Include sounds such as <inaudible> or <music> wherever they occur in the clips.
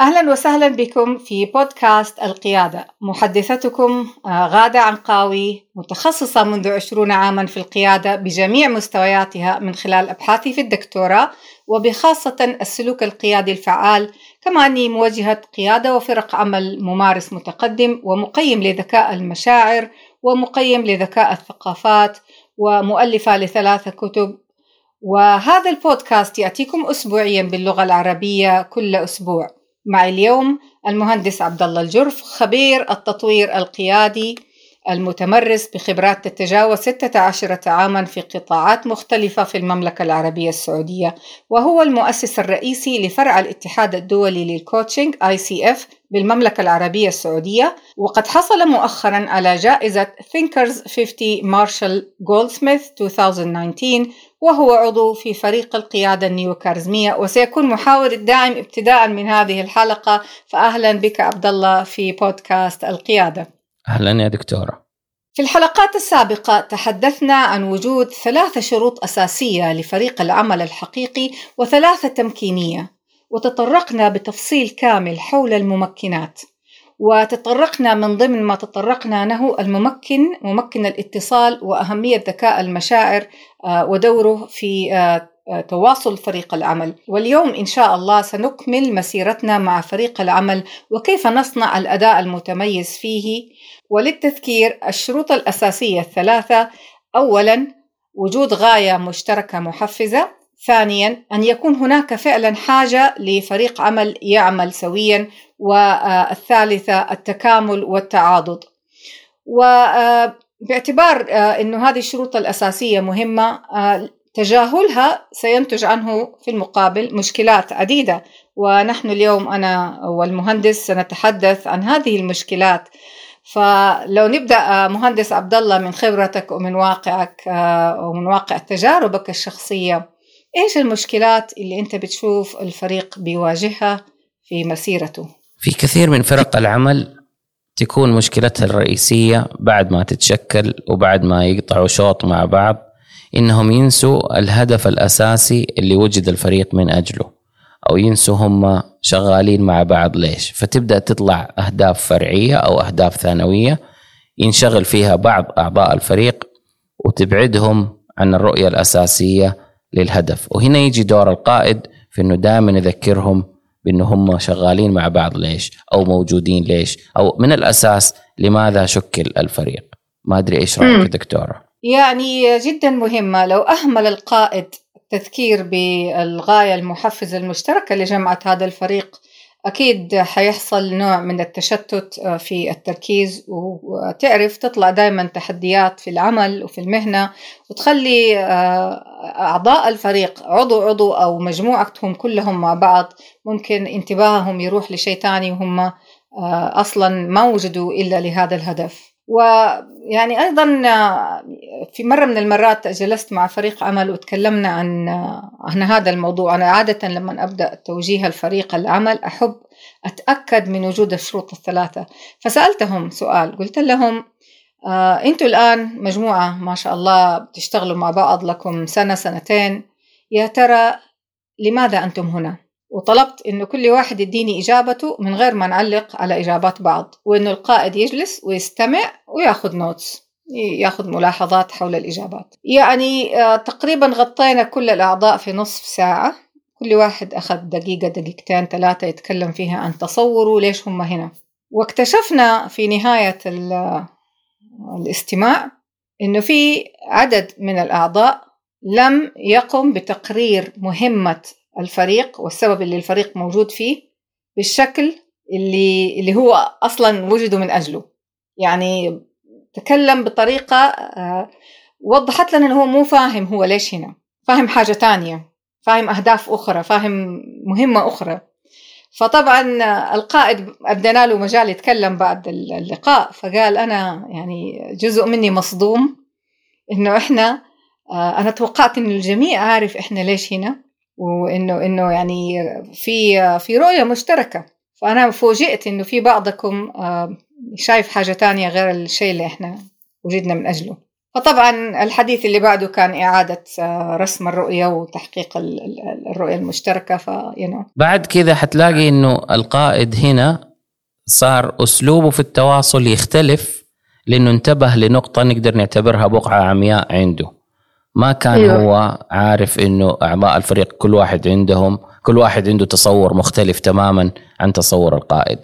أهلا وسهلا بكم في بودكاست القيادة. محدثتكم آه، غادة عنقاوي متخصصة منذ عشرون عاما في القيادة بجميع مستوياتها من خلال أبحاثي في الدكتوراه وبخاصة السلوك القيادي الفعال كما أني موجهة قيادة وفرق عمل ممارس متقدم ومقيم لذكاء المشاعر ومقيم لذكاء الثقافات ومؤلفة لثلاثة كتب. وهذا البودكاست يأتيكم أسبوعيا باللغة العربية كل أسبوع. معي اليوم المهندس عبد الله الجرف خبير التطوير القيادي المتمرس بخبرات تتجاوز 16 عاما في قطاعات مختلفة في المملكة العربية السعودية وهو المؤسس الرئيسي لفرع الاتحاد الدولي للكوتشنج ICF بالمملكة العربية السعودية وقد حصل مؤخرا على جائزة Thinkers 50 مارشال جولدسميث 2019 وهو عضو في فريق القيادة النيوكارزمية وسيكون محاور الداعم ابتداء من هذه الحلقة فأهلا بك عبد الله في بودكاست القيادة. أهلا يا دكتورة. في الحلقات السابقة تحدثنا عن وجود ثلاثة شروط أساسية لفريق العمل الحقيقي وثلاثة تمكينية وتطرقنا بتفصيل كامل حول الممكنات. وتطرقنا من ضمن ما تطرقنا له الممكن ممكن الاتصال وأهمية ذكاء المشاعر آه، ودوره في آه، آه، تواصل فريق العمل. واليوم إن شاء الله سنكمل مسيرتنا مع فريق العمل وكيف نصنع الأداء المتميز فيه. وللتذكير الشروط الأساسية الثلاثة. أولا وجود غاية مشتركة محفزة. ثانيا أن يكون هناك فعلا حاجة لفريق عمل يعمل سويا والثالثة التكامل والتعاضد. وباعتبار أنه هذه الشروط الأساسية مهمة تجاهلها سينتج عنه في المقابل مشكلات عديدة. ونحن اليوم أنا والمهندس سنتحدث عن هذه المشكلات. فلو نبدأ مهندس عبد الله من خبرتك ومن واقعك ومن واقع تجاربك الشخصية إيش المشكلات اللي أنت بتشوف الفريق بيواجهها في مسيرته؟ في كثير من فرق العمل تكون مشكلتها الرئيسية بعد ما تتشكل وبعد ما يقطعوا شوط مع بعض إنهم ينسوا الهدف الأساسي اللي وجد الفريق من أجله أو ينسوا هم شغالين مع بعض ليش؟ فتبدأ تطلع أهداف فرعية أو أهداف ثانوية ينشغل فيها بعض أعضاء الفريق وتبعدهم عن الرؤية الأساسية للهدف. وهنا يجي دور القائد في إنه دائما يذكرهم بإنه هم شغالين مع بعض ليش أو موجودين ليش أو من الأساس لماذا شكل الفريق. ما أدري إيش رأيك دكتورة؟ يعني جدا مهمة. لو أهمل القائد التذكير بالغاية المحفزة المشتركة لجمعة هذا الفريق أكيد حيحصل نوع من التشتت آه، في التركيز وتعرف تطلع دائما تحديات في العمل وفي المهنة وتخلي آه، أعضاء الفريق عضو عضو أو مجموعتهم كلهم مع بعض. ممكن انتباههم يروح لشيء تاني وهم آه، أصلا ما وجدوا إلا لهذا الهدف. ويعني أيضا في مرة من المرات جلست مع فريق عمل وتكلمنا عن عن هذا الموضوع. أنا عادة لما أبدأ توجيه الفريق العمل أحب أتأكد من وجود الشروط الثلاثة. فسألتهم سؤال قلت لهم آه أنتوا الآن مجموعة ما شاء الله بتشتغلوا مع بعض لكم سنة سنتين. يا ترى لماذا أنتم هنا؟ وطلبت إنه كل واحد يديني إجابته من غير ما نعلق على إجابات بعض وإنه القائد يجلس ويستمع وياخذ نوتس ياخذ ملاحظات حول الإجابات. يعني آه، تقريبا غطينا كل الأعضاء في نصف ساعة. كل واحد أخذ دقيقة دقيقتين ثلاثة يتكلم فيها عن تصوره ليش هم هنا. واكتشفنا في نهاية الاستماع إنه في عدد من الأعضاء لم يقم بتقرير مهمة الفريق والسبب اللي الفريق موجود فيه بالشكل اللي اللي هو أصلا وجدوا من أجله. يعني تكلم بطريقة آه، وضحت لنا إنه هو مو فاهم هو ليش هنا. فاهم حاجة تانية. فاهم أهداف أخرى. فاهم مهمة أخرى. فطبعا القائد ادينا له مجال يتكلم بعد اللقاء. فقال أنا يعني جزء مني مصدوم إنه إحنا آه، أنا توقعت انه الجميع عارف إحنا ليش هنا. وانه إنه يعني في في رؤية مشتركة. فأنا فوجئت إنه في بعضكم آه، شايف حاجة تانية غير الشيء اللي إحنا وجدنا من أجله. فطبعا الحديث اللي بعده كان إعادة آه، رسم الرؤية وتحقيق الرؤية المشتركة ف بعد كذا حتلاقي إنه القائد هنا صار أسلوبه في التواصل يختلف لأنه انتبه لنقطة نقدر نعتبرها بقعة عمياء عنده. ما كان أيوه. هو عارف إنه أعضاء الفريق كل واحد عندهم كل واحد عنده تصور مختلف تماما عن تصور القائد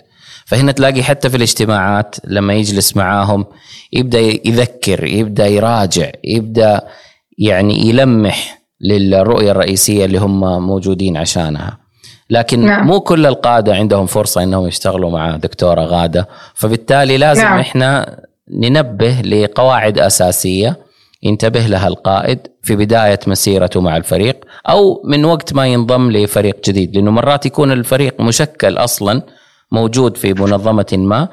فهنا تلاقي حتى في الاجتماعات لما يجلس معاهم يبدأ يذكر يبدأ يراجع يبدأ يعني يلمح للرؤية الرئيسية اللي هم موجودين عشانها لكن نعم. مو كل القادة عندهم فرصة إنهم يشتغلوا مع دكتوره غاده فبالتالي لازم نعم. إحنا ننبه لقواعد أساسية ينتبه لها القائد في بداية مسيرته مع الفريق أو من وقت ما ينضم لفريق جديد لأنه مرات يكون الفريق مشكل أصلا موجود في منظمة ما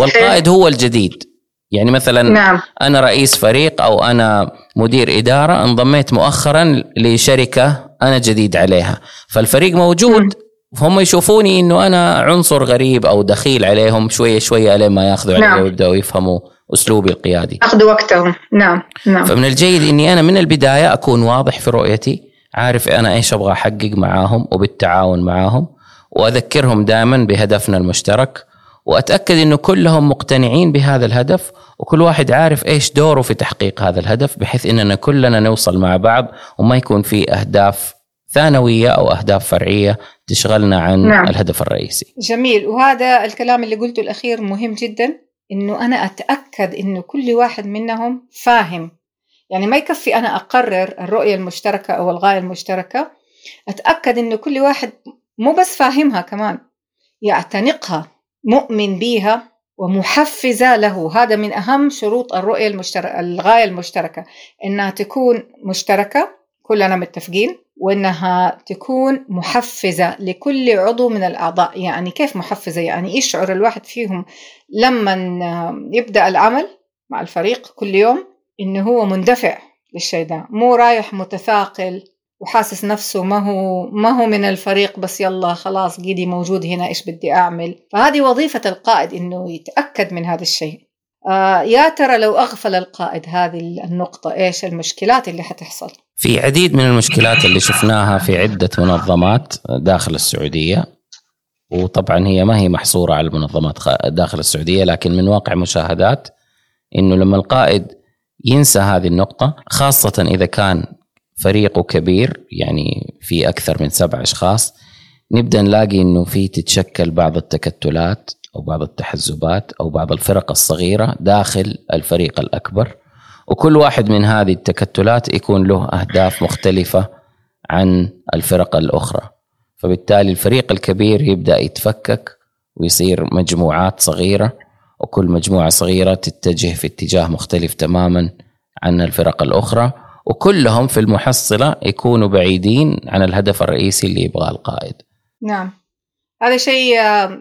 والقائد هو الجديد. يعني مثلا نعم. أنا رئيس فريق أو أنا مدير إدارة انضميت مؤخرا لشركة أنا جديد عليها. فالفريق موجود. هم يشوفوني إنه أنا عنصر غريب أو دخيل عليهم شوية شوية لين ما يأخذوا نعم. ويبدأوا يفهموا أسلوبي القيادي. اخذوا وقتهم. نعم نعم. فمن الجيد إني أنا من البداية أكون واضح في رؤيتي عارف أنا إيش أبغى أحقق معاهم وبالتعاون معاهم وأذكرهم دائما بهدفنا المشترك وأتأكد إنه كلهم مقتنعين بهذا الهدف وكل واحد عارف إيش دوره في تحقيق هذا الهدف بحيث إننا كلنا نوصل مع بعض وما يكون في أهداف ثانوية أو أهداف فرعية تشغلنا عن نعم. الهدف الرئيسي. جميل. وهذا الكلام اللي قلته الأخير مهم جدا. إنه أنا أتأكد إنه كل واحد منهم فاهم. يعني ما يكفي أنا أقرر الرؤية المشتركة أو الغاية المشتركة أتأكد إنه كل واحد مو بس فاهمها كمان يعتنقها مؤمن بيها ومحفزة له. هذا من أهم شروط الرؤية المشتركة الغاية المشتركة إنها تكون مشتركة كلنا متفقين. وإنها تكون محفزة لكل عضو من الأعضاء. يعني كيف محفزة؟ يعني يشعر الواحد فيهم لما يبدأ العمل مع الفريق كل يوم؟ إنه هو مندفع للشيء ده مو رايح متثاقل وحاسس نفسه ما هو ما هو من الفريق بس يلا خلاص قيدي موجود هنا إيش بدي أعمل؟ فهذه وظيفة القائد إنه يتأكد من هذا الشيء. آه يا ترى لو أغفل القائد هذه النقطة إيش المشكلات اللي حتحصل؟ في عديد من المشكلات اللي شفناها في عدة منظمات داخل السعودية. وطبعا هي ما هي محصورة على المنظمات داخل السعودية لكن من واقع مشاهدات إنه لما القائد ينسى هذه النقطة خاصة إذا كان فريقه كبير يعني في أكثر من سبع أشخاص نبدأ نلاقي إنه في تتشكل بعض التكتلات أو بعض التحزبات أو بعض الفرق الصغيرة داخل الفريق الأكبر. وكل واحد من هذه التكتلات يكون له أهداف مختلفة عن الفرق الأخرى فبالتالي الفريق الكبير يبدأ يتفكك ويصير مجموعات صغيرة وكل مجموعة صغيرة تتجه في اتجاه مختلف تماما عن الفرق الأخرى وكلهم في المحصلة يكونوا بعيدين عن الهدف الرئيسي اللي يبغاه القائد. نعم. هذا شيء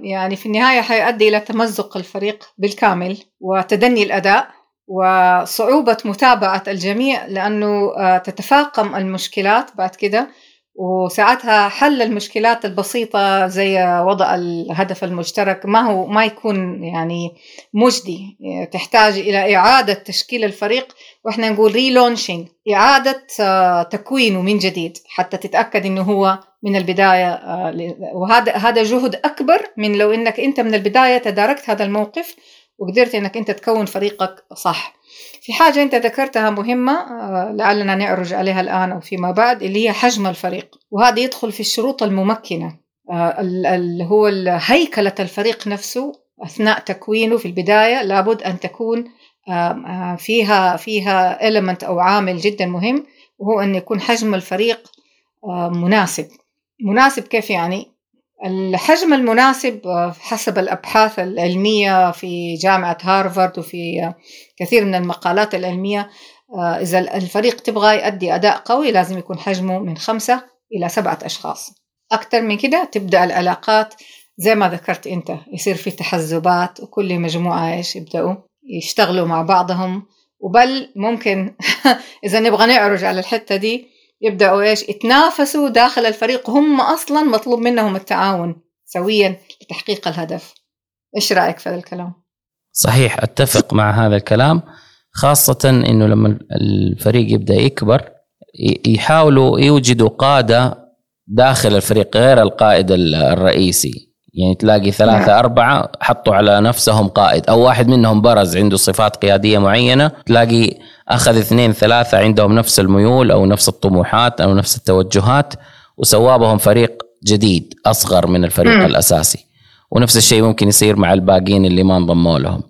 يعني في النهاية حيؤدي إلى تمزق الفريق بالكامل وتدني الأداء وصعوبة متابعة الجميع لأنه آه، تتفاقم المشكلات بعد كده وساعتها حل المشكلات البسيطة زي وضع الهدف المشترك ما هو ما يكون يعني مجدي. تحتاج إلى إعادة تشكيل الفريق وإحنا نقول ريلونشينج إعادة آه، تكوينه من جديد حتى تتأكد إنه هو من البداية آه، وهذا هذا جهد أكبر من لو إنك أنت من البداية تداركت هذا الموقف وقدرت إنك أنت تكون فريقك صح. في حاجة أنت ذكرتها مهمة آه، لعلنا نعرج عليها الآن أو فيما بعد اللي هي حجم الفريق. وهذا يدخل في الشروط الممكنة. آه، اللي هو هيكلة الفريق نفسه أثناء تكوينه في البداية. لابد أن تكون آه، فيها فيها element أو عامل جدا مهم وهو أن يكون حجم الفريق مناسب. مناسب كيف يعني؟ الحجم المناسب حسب الأبحاث العلمية في جامعة هارفارد وفي كثير من المقالات العلمية آه، إذا الفريق تبغى يؤدي أداء قوي لازم يكون حجمه من خمسة إلى سبعة أشخاص. أكثر من كده تبدأ العلاقات زي ما ذكرت أنت يصير في تحزبات وكل مجموعة إيش يبدأوا يشتغلوا مع بعضهم. وبل ممكن <laughs> إذا نبغى نعرج على الحتة دي يبدأوا إيش؟ يتنافسوا داخل الفريق. هم أصلا مطلوب منهم التعاون سويا لتحقيق الهدف. إيش رأيك في هذا الكلام؟ صحيح أتفق مع هذا الكلام خاصة إنه لما الفريق يبدأ يكبر يحاولوا يوجدوا قادة داخل الفريق غير القائد الرئيسي. يعني تلاقي ثلاثة نعم. أربعة حطوا على نفسهم قائد أو واحد منهم برز عنده صفات قيادية معينة تلاقي أخذ اثنين ثلاثة عندهم نفس الميول أو نفس الطموحات أو نفس التوجهات وسوا بهم فريق جديد أصغر من الفريق م. الأساسي ونفس الشيء ممكن يصير مع الباقيين اللي ما انضموا لهم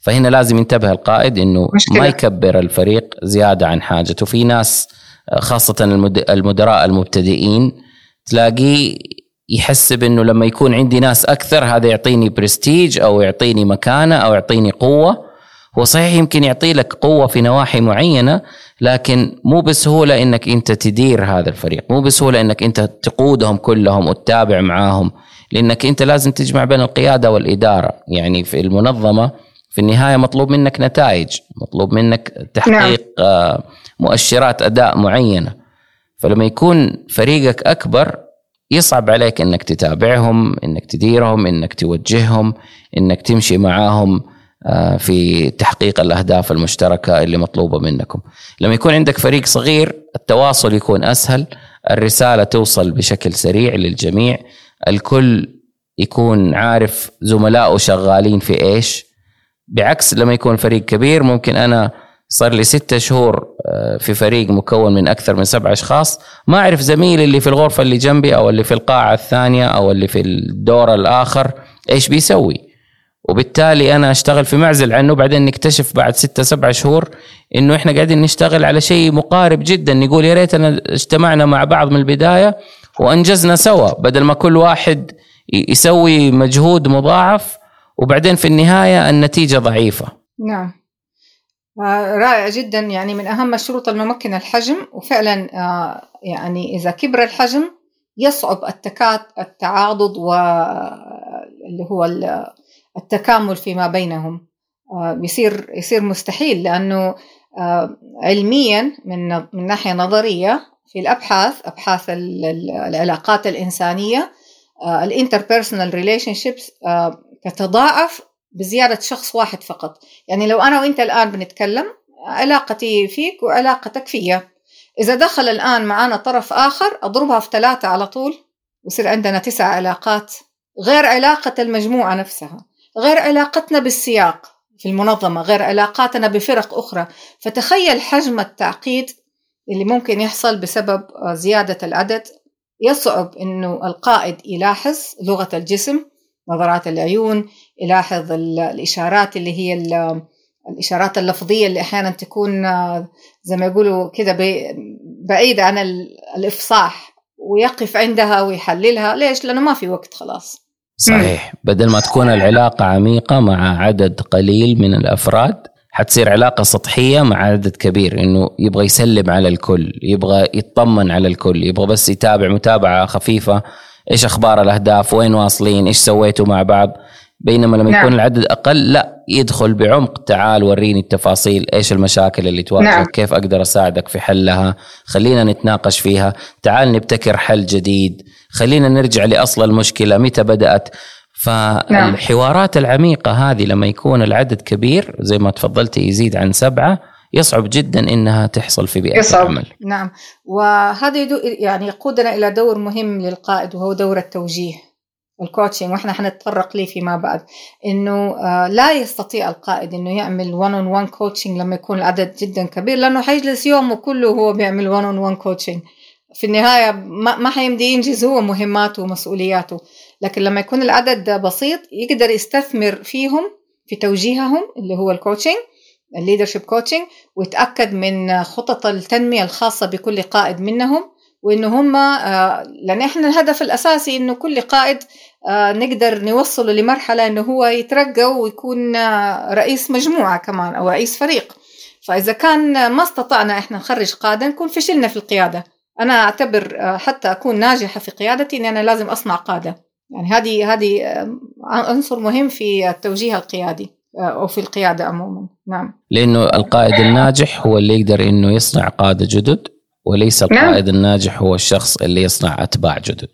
فهنا لازم ينتبه القائد إنه مشكلة. ما يكبر الفريق زيادة عن حاجته في ناس خاصة المدراء المبتدئين تلاقيه يحسب إنه لما يكون عندي ناس أكثر هذا يعطيني برستيج أو يعطيني مكانة أو يعطيني قوة. هو صحيح يمكن يعطي لك قوة في نواحي معينة لكن مو بسهوله انك أنت تدير هذا الفريق مو بسهوله انك أنت تقودهم كلهم وتتابع معاهم لأنك أنت لازم تجمع بين القيادة والإدارة. يعني في المنظمة في النهاية مطلوب منك نتائج مطلوب منك تحقيق نعم. مؤشرات أداء معينة. فلما يكون فريقك أكبر يصعب عليك إنك تتابعهم إنك تديرهم إنك توجههم إنك تمشي معاهم آه، في تحقيق الأهداف المشتركة اللي مطلوبة منكم. لما يكون عندك فريق صغير التواصل يكون أسهل الرسالة توصل بشكل سريع للجميع الكل يكون عارف زملائه شغالين في إيش. بعكس لما يكون فريق كبير ممكن أنا صار لي ستة شهور آه، في فريق مكون من أكثر من سبع أشخاص. ما أعرف زميلي اللي في الغرفة اللي جنبي أو اللي في القاعة الثانية أو اللي في الدور الآخر إيش بيسوي. وبالتالي أنا أشتغل في معزل عنه بعدين نكتشف بعد ستة سبع شهور إنه إحنا قاعدين نشتغل على شيء مقارب جدا. نقول يا ريتنا اجتمعنا مع بعض من البداية وأنجزنا سوا بدل ما كل واحد يسوي مجهود مضاعف. وبعدين في النهاية النتيجة ضعيفة. نعم. رائع جدا. يعني من أهم الشروط الممكنة الحجم وفعلا آه، يعني إذا كبر الحجم يصعب التكات التعاضد واللي هو التكامل فيما بينهم. آه، يصير مستحيل لأنه علميا من من ناحية نظرية في الأبحاث أبحاث العلاقات الإنسانية ال interpersonal relationships تتضاعف بزيادة شخص واحد فقط. يعني لو أنا وإنت الآن بنتكلم علاقتي فيك وعلاقتك فيا. إذا دخل الآن معنا طرف آخر أضربها في ثلاثة على طول ويصير عندنا تسع علاقات. غير علاقة المجموعة نفسها غير علاقتنا بالسياق في المنظمة غير علاقاتنا بفرق أخرى. فتخيل حجم التعقيد اللي ممكن يحصل بسبب زيادة العدد. يصعب أنه القائد يلاحظ لغة الجسم نظرات العيون يلاحظ الإشارات اللي هي الإشارات اللفظية اللي أحيانا تكون زي ما يقولوا كده بعيدة عن الإفصاح ويقف عندها ويحللها. ليش؟ لأنه ما في وقت خلاص. صحيح. بدل ما تكون العلاقة عميقة مع عدد قليل من الأفراد حتصير علاقة سطحية مع عدد كبير. إنه يبغى يسلم على الكل، يبغى يطمن على الكل، يبغى بس يتابع متابعة خفيفة. إيش أخبار الأهداف؟ وين واصلين؟ إيش سويتوا مع بعض؟ بينما لما نعم. يكون العدد أقل لا يدخل بعمق. تعال وريني التفاصيل. إيش المشاكل اللي تواجهك؟ نعم. كيف أقدر أساعدك في حلها؟ خلينا نتناقش فيها. تعال نبتكر حل جديد. خلينا نرجع لأصل المشكلة. متى بدأت؟ فالحوارات العميقة هذه لما يكون العدد كبير زي ما تفضلتي يزيد عن سبعة يصعب جدا إنها تحصل في بيئة يصعب. العمل. نعم. وهذا يعني يقودنا إلى دور مهم للقائد وهو دور التوجيه ال coaching وإحنا حنتطرق ليه فيما بعد. إنه آه، لا يستطيع القائد إنه يعمل 1 on 1 coaching لما يكون العدد جدا كبير لأنه حيجلس يومه كله وهو بيعمل 1 on 1 coaching في النهاية ما ما حيمدي ينجز هو مهماته ومسؤولياته. لكن لما يكون العدد بسيط يقدر يستثمر فيهم في توجيههم اللي هو ال coaching ال leadership coaching ويتأكد من خطط التنمية الخاصة بكل قائد منهم وإنه هم آه، لأن إحنا الهدف الأساسي إنه كل قائد آه، نقدر نوصله لمرحلة إنه هو يترقى ويكون آه، رئيس مجموعة كمان أو رئيس فريق. فإذا كان ما استطعنا إحنا نخرج قاده نكون فشلنا في القيادة. أنا أعتبر حتى أكون ناجحة في قيادتي إني أنا لازم أصنع قادة. يعني هذه هذه عنصر مهم في التوجيه القيادي. أو في القيادة عموما. نعم. لأنه القائد الناجح هو اللي يقدر إنه يصنع قادة جدد وليس نعم. القائد الناجح هو الشخص اللي يصنع أتباع جدد.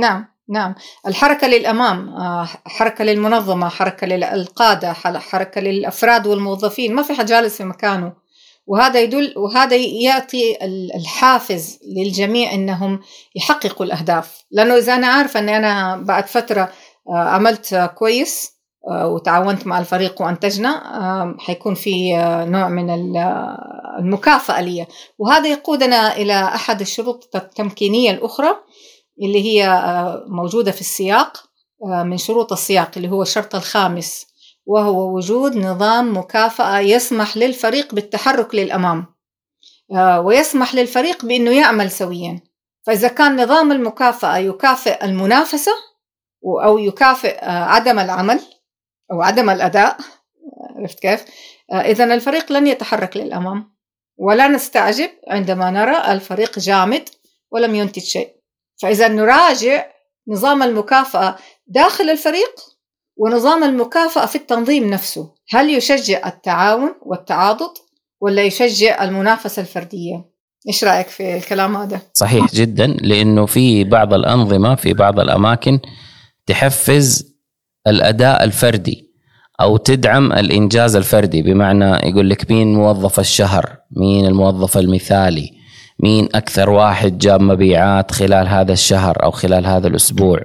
نعم نعم. الحركة للأمام آه، حركة للمنظمة حركة للقادة حركة للأفراد والموظفين. ما في حد جالس في مكانه. وهذا يدل وهذا يعطي ال- الحافز للجميع إنهم يحققوا الأهداف. لأنه إذا أنا عارفه إني أنا بعد فترة آه، عملت آه، كويس آه، وتعاونت مع الفريق وأنتجنا آه، حيكون في آه، نوع من آه، المكافأة لي. وهذا يقودنا إلى أحد الشروط التمكينية الأخرى اللي هي آه، موجودة في السياق آه، من شروط السياق اللي هو الشرط الخامس وهو وجود نظام مكافأة يسمح للفريق بالتحرك للأمام آه، ويسمح للفريق بأنه يعمل سويا. فإذا كان نظام المكافأة يكافئ المنافسة و- أو يكافئ آه، عدم العمل أو عدم الأداء آه، عرفت كيف؟ إذا الفريق لن يتحرك للأمام ولا نستعجب عندما نرى الفريق جامد ولم ينتج شيء فإذا نراجع نظام المكافأة داخل الفريق ونظام المكافأة في التنظيم نفسه هل يشجع التعاون والتعاضد ولا يشجع المنافسة الفردية إيش رأيك في الكلام هذا؟ صحيح جدا لأنه في بعض الأنظمة في بعض الأماكن تحفز الأداء الفردي أو تدعم الإنجاز الفردي بمعنى يقول لك مين موظف الشهر مين الموظف المثالي مين أكثر واحد جاب مبيعات خلال هذا الشهر أو خلال هذا الأسبوع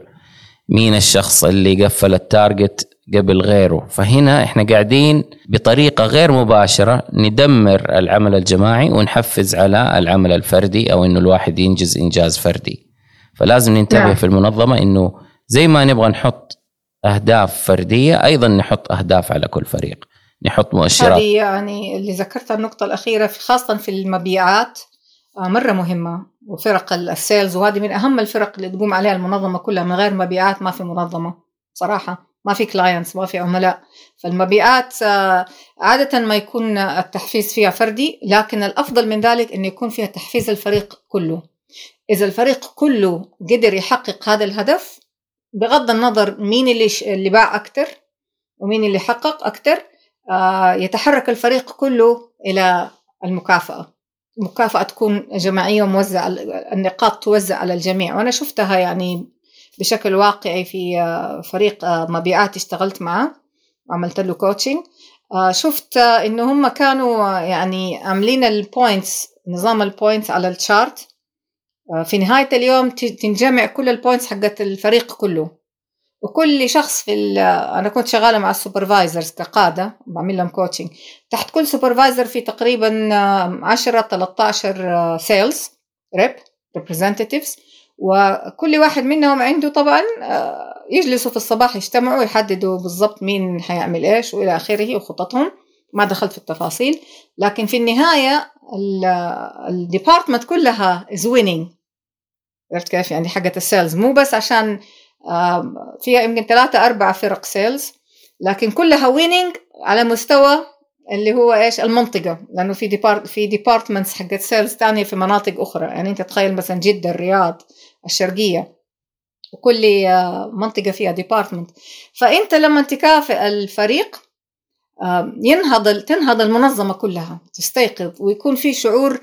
مين الشخص اللي قفل التارجت قبل غيره فهنا إحنا قاعدين بطريقة غير مباشرة ندمر العمل الجماعي ونحفز على العمل الفردي أو إنه الواحد ينجز إنجاز فردي فلازم ننتبه نعم. في المنظمة إنه زي ما نبغى نحط أهداف فردية أيضا نحط أهداف على كل فريق. نحط مؤشرات. هذه يعني اللي ذكرتها النقطة الأخيرة في خاصة في المبيعات آه، مرة مهمة. وفرق ال- ال sales وهذه من أهم الفرق اللي تقوم عليها المنظمة كلها. من غير مبيعات ما في منظمة صراحة. ما في clients ما في عملاء. فالمبيعات آه، عادة ما يكون التحفيز فيها فردي لكن الأفضل من ذلك أن يكون فيها تحفيز الفريق كله. إذا الفريق كله قدر يحقق هذا الهدف بغض النظر مين اللي اللي باع أكتر ومين اللي حقق أكتر آه، يتحرك الفريق كله إلى المكافأة. المكافأة تكون جماعية وموزعة النقاط توزع على الجميع. وأنا شفتها يعني بشكل واقعي في آه، فريق آه، مبيعات اشتغلت معه وعملت له coaching شفت إنه هم كانوا يعني عاملين ال points نظام ال points على ال chart في نهاية اليوم تنجمع كل ال points حقت الفريق كله. وكل شخص في ال- أنا كنت شغالة مع ال supervisors كقادة بعمل لهم coaching تحت كل supervisor في تقريبا آه، 10 13 sales rep representatives وكل واحد منهم عنده طبعا آه، يجلسوا في الصباح يجتمعوا يحددوا بالضبط مين حيعمل إيش وإلى آخره وخططهم. ما دخلت في التفاصيل. لكن في النهاية ال department كلها is winning عرفت كيف؟ يعني حقت ال sales. مو بس عشان فيها يمكن ثلاثة أربعة فرق sales لكن كلها winning على مستوى اللي هو إيش؟ المنطقة. لأنه في depart في departments حقت sales ثانية في مناطق أخرى. يعني أنت تخيل مثلا جدة الرياض الشرقية وكل آه، منطقة فيها department فأنت لما تكافئ الفريق ينهض تنهض المنظمة كلها تستيقظ ويكون في شعور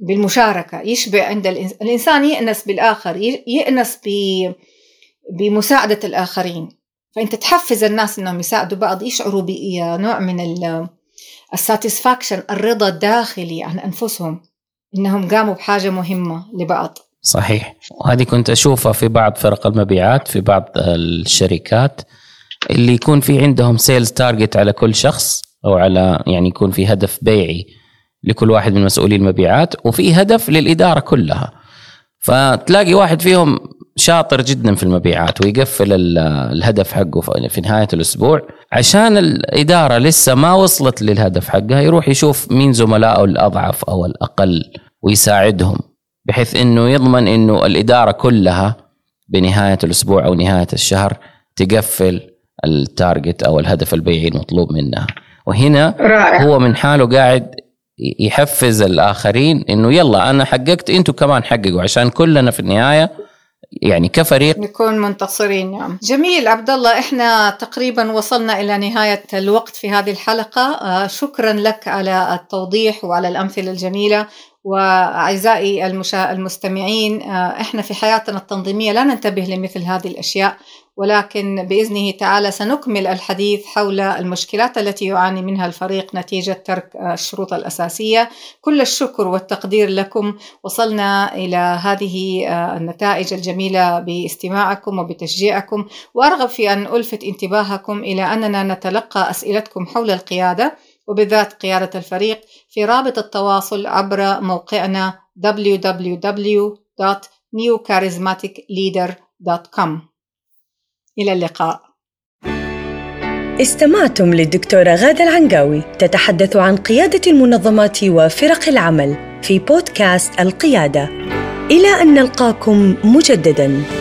بالمشاركة يشبع عند الإنس- الإنسان يأنس بالآخر يأنس بمساعدة الآخرين. فأنت تحفز الناس أنهم يساعدوا بعض يشعروا بنوع من ال satisfaction الرضا الداخلي عن أنفسهم أنهم قاموا بحاجة مهمة لبعض. صحيح. وهذه كنت أشوفها في بعض فرق المبيعات في بعض الشركات اللي يكون في عندهم sales target على كل شخص أو على يعني يكون في هدف بيعي. لكل واحد من مسؤولي المبيعات وفي هدف للإدارة كلها. فتلاقي واحد فيهم شاطر جدا في المبيعات ويقفل ال- الهدف حقه في- في نهاية الأسبوع. عشان الإدارة لسه ما وصلت للهدف حقها يروح يشوف مين زملائه الأضعف أو الأقل ويساعدهم بحيث إنه يضمن إنه الإدارة كلها بنهاية الأسبوع أو نهاية الشهر تقفل التارجت أو الهدف البيعي المطلوب منها. وهنا رائع. هو من حاله قاعد يحفز الآخرين إنه يلا أنا حققت إنتوا كمان حققوا. عشان كلنا في النهاية يعني كفريق نكون منتصرين نعم. جميل. عبد الله إحنا تقريبا وصلنا إلى نهاية الوقت في هذه الحلقة. آه، شكرا لك على التوضيح وعلى الأمثلة الجميلة. وأعزائي المستمعين آه، إحنا في حياتنا التنظيمية لا ننتبه لمثل هذه الأشياء. ولكن بإذنه تعالى سنكمل الحديث حول المشكلات التي يعاني منها الفريق نتيجة ترك الشروط الأساسية. كل الشكر والتقدير لكم. وصلنا إلى هذه آه، النتائج الجميلة باستماعكم وبتشجيعكم. وأرغب في أن ألفت انتباهكم إلى أننا نتلقى أسئلتكم حول القيادة وبالذات قيادة الفريق في رابط التواصل عبر موقعنا www.newcharismaticleader.com إلى اللقاء. استمعتم للدكتورة غادة العنقاوي تتحدث عن قيادة المنظمات وفرق العمل في بودكاست القيادة. إلى أن نلقاكم مجدداً.